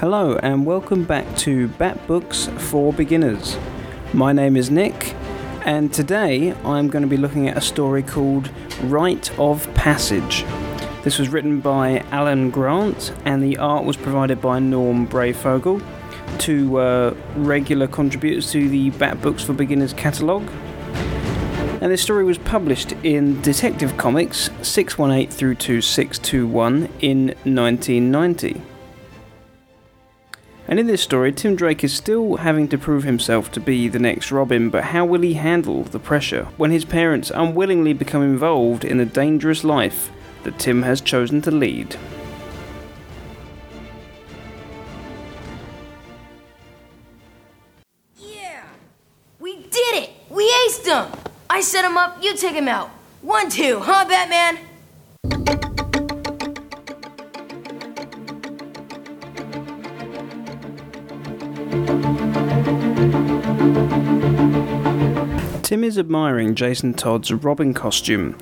Hello, and welcome back to Bat Books for Beginners. My name is Nick, and today I'm going to be looking at a story called Rite of Passage. This was written by Alan Grant, and the art was provided by Norm Breyfogle, two uh, regular contributors to the Bat Books for Beginners catalogue. And this story was published in Detective Comics 618 through to 621 in 1990. And in this story, Tim Drake is still having to prove himself to be the next Robin, but how will he handle the pressure when his parents unwillingly become involved in the dangerous life that Tim has chosen to lead? Yeah! We did it! We aced him! I set him up, you take him out. One, two, huh, Batman? Tim is admiring Jason Todd's Robin costume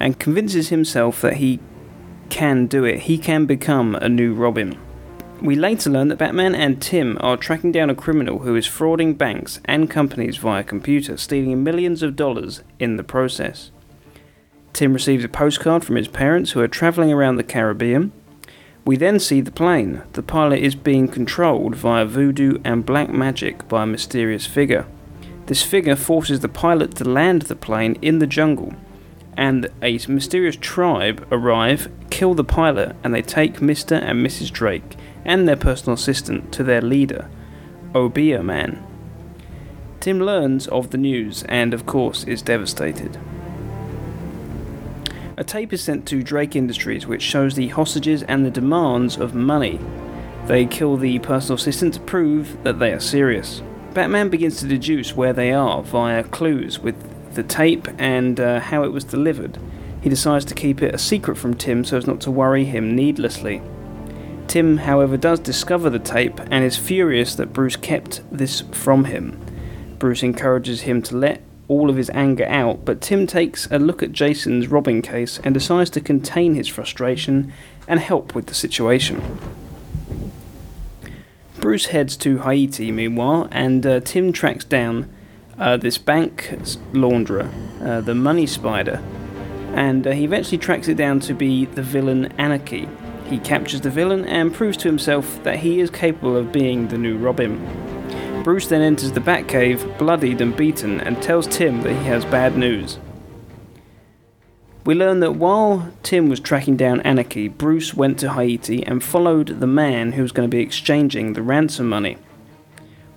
and convinces himself that he can do it. He can become a new Robin. We later learn that Batman and Tim are tracking down a criminal who is frauding banks and companies via computer, stealing millions of dollars in the process. Tim receives a postcard from his parents who are travelling around the Caribbean. We then see the plane. The pilot is being controlled via voodoo and black magic by a mysterious figure. This figure forces the pilot to land the plane in the jungle, and a mysterious tribe arrive, kill the pilot, and they take Mr. and Mrs. Drake and their personal assistant to their leader, Obeah Man. Tim learns of the news and, of course, is devastated. A tape is sent to Drake Industries which shows the hostages and the demands of money. They kill the personal assistant to prove that they are serious. Batman begins to deduce where they are via clues with the tape and uh, how it was delivered. He decides to keep it a secret from Tim so as not to worry him needlessly. Tim, however, does discover the tape and is furious that Bruce kept this from him. Bruce encourages him to let all of his anger out, but Tim takes a look at Jason's Robin case and decides to contain his frustration and help with the situation. Bruce heads to Haiti, meanwhile, and uh, Tim tracks down uh, this bank launderer, uh, the Money Spider, and uh, he eventually tracks it down to be the villain Anarchy. He captures the villain and proves to himself that he is capable of being the new Robin. Bruce then enters the Batcave, bloodied and beaten, and tells Tim that he has bad news. We learn that while Tim was tracking down Anarchy, Bruce went to Haiti and followed the man who was going to be exchanging the ransom money.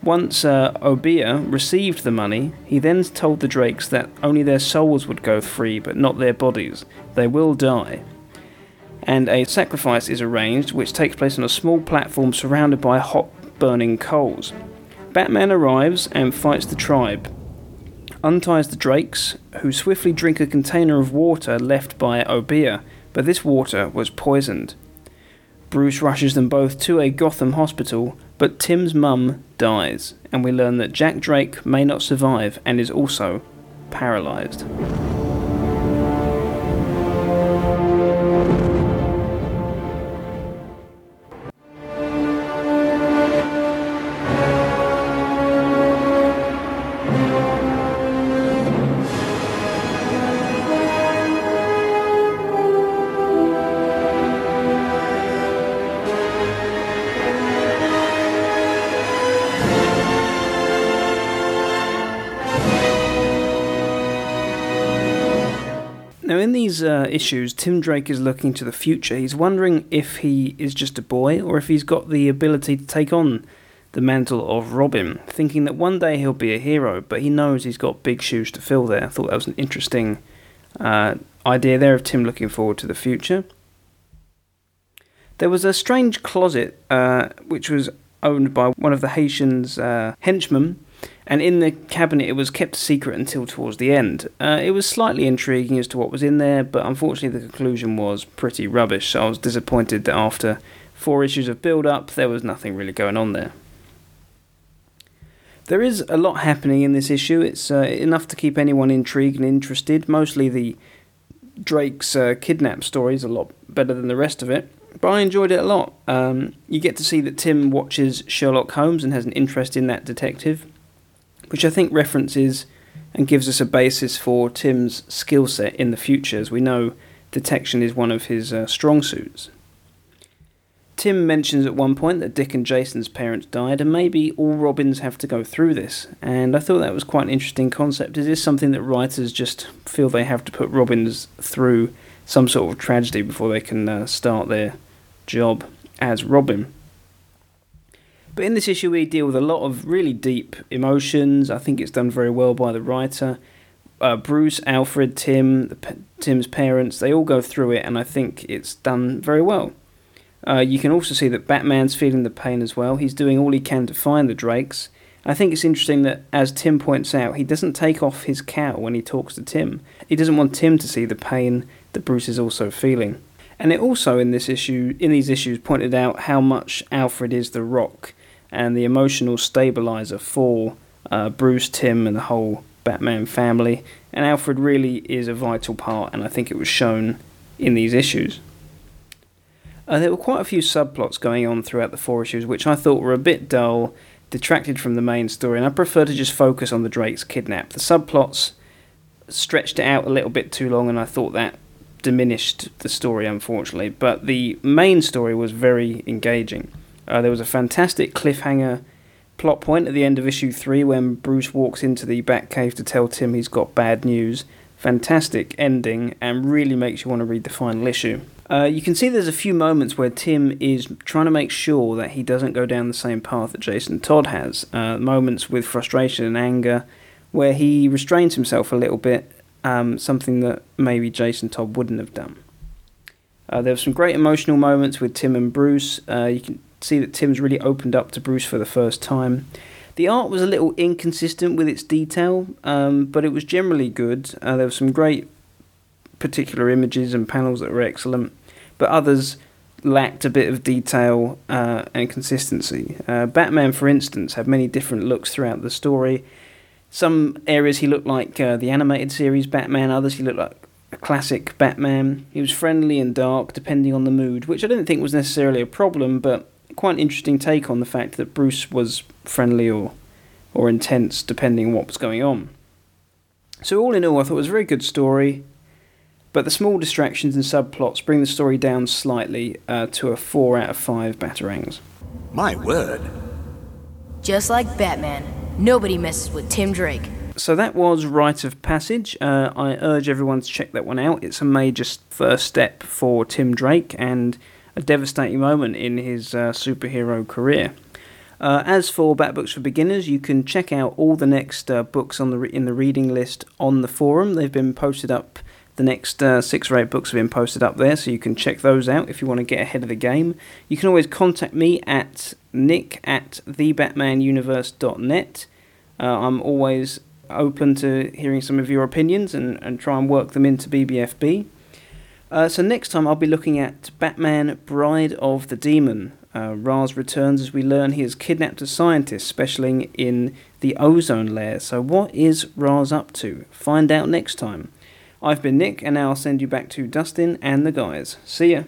Once uh, Obeah received the money, he then told the Drakes that only their souls would go free, but not their bodies. They will die. And a sacrifice is arranged, which takes place on a small platform surrounded by hot burning coals. Batman arrives and fights the tribe, unties the Drakes, who swiftly drink a container of water left by Obeah, but this water was poisoned. Bruce rushes them both to a Gotham hospital, but Tim's mum dies, and we learn that Jack Drake may not survive and is also paralyzed. Now, in these uh, issues, Tim Drake is looking to the future. He's wondering if he is just a boy or if he's got the ability to take on the mantle of Robin, thinking that one day he'll be a hero, but he knows he's got big shoes to fill there. I thought that was an interesting uh, idea there of Tim looking forward to the future. There was a strange closet uh, which was owned by one of the Haitians' uh, henchmen and in the cabinet it was kept secret until towards the end. Uh, it was slightly intriguing as to what was in there, but unfortunately the conclusion was pretty rubbish, so I was disappointed that after four issues of build up, there was nothing really going on there. There is a lot happening in this issue. It's uh, enough to keep anyone intrigued and interested. Mostly the Drake's uh, kidnap story is a lot better than the rest of it. but I enjoyed it a lot. Um, you get to see that Tim watches Sherlock Holmes and has an interest in that detective, which I think references and gives us a basis for Tim's skill set in the future, as we know detection is one of his uh, strong suits. Tim mentions at one point that Dick and Jason's parents died, and maybe all Robins have to go through this. And I thought that was quite an interesting concept. Is this something that writers just feel they have to put Robins through some sort of tragedy before they can uh, start their job as Robin? But in this issue, we deal with a lot of really deep emotions. I think it's done very well by the writer. Uh, Bruce, Alfred, Tim, Tim's parents, they all go through it, and I think it's done very well. Uh, you can also see that Batman's feeling the pain as well. He's doing all he can to find the Drakes. I think it's interesting that, as Tim points out, he doesn't take off his cowl when he talks to Tim. He doesn't want Tim to see the pain that Bruce is also feeling. And it also in this issue, in these issues, pointed out how much Alfred is the rock and the emotional stabilizer for uh, Bruce, Tim, and the whole Batman family. And Alfred really is a vital part, and I think it was shown in these issues. Uh, there were quite a few subplots going on throughout the four issues, which I thought were a bit dull, detracted from the main story, and I prefer to just focus on the Drake's kidnap. The subplots stretched it out a little bit too long, and I thought that diminished the story, unfortunately. But the main story was very engaging. Uh, there was a fantastic cliffhanger plot point at the end of issue three when Bruce walks into the Batcave to tell Tim he's got bad news. Fantastic ending, and really makes you want to read the final issue. Uh, you can see there's a few moments where Tim is trying to make sure that he doesn't go down the same path that Jason Todd has. Uh, moments with frustration and anger where he restrains himself a little bit, um, something that maybe Jason Todd wouldn't have done. Uh, there were some great emotional moments with Tim and Bruce. Uh, you can see that Tim's really opened up to Bruce for the first time. The art was a little inconsistent with its detail, um, but it was generally good. Uh, there were some great particular images and panels that were excellent, but others lacked a bit of detail uh, and consistency. Uh, Batman, for instance, had many different looks throughout the story. Some areas he looked like uh, the animated series Batman, others he looked like a classic Batman. He was friendly and dark depending on the mood, which I didn't think was necessarily a problem, but quite an interesting take on the fact that Bruce was friendly or or intense depending on what was going on. So all in all, I thought it was a very good story. But the small distractions and subplots bring the story down slightly uh, to a 4 out of 5 Batarangs. My word. Just like Batman, nobody messes with Tim Drake. So that was Rite of Passage. Uh, I urge everyone to check that one out. It's a major first step for Tim Drake and a devastating moment in his uh, superhero career. Uh, as for Bat Books for Beginners, you can check out all the next uh, books on the re- in the reading list on the forum. They've been posted up the next uh, six or eight books have been posted up there, so you can check those out if you want to get ahead of the game. You can always contact me at nick at thebatmanuniverse.net. Uh, I'm always open to hearing some of your opinions and, and try and work them into BBFB. Uh, so next time I'll be looking at Batman Bride of the Demon. Uh, Ra's returns as we learn he has kidnapped a scientist specialing in the ozone layer. So what is Ra's up to? Find out next time. I've been Nick, and now I'll send you back to Dustin and the guys. See ya.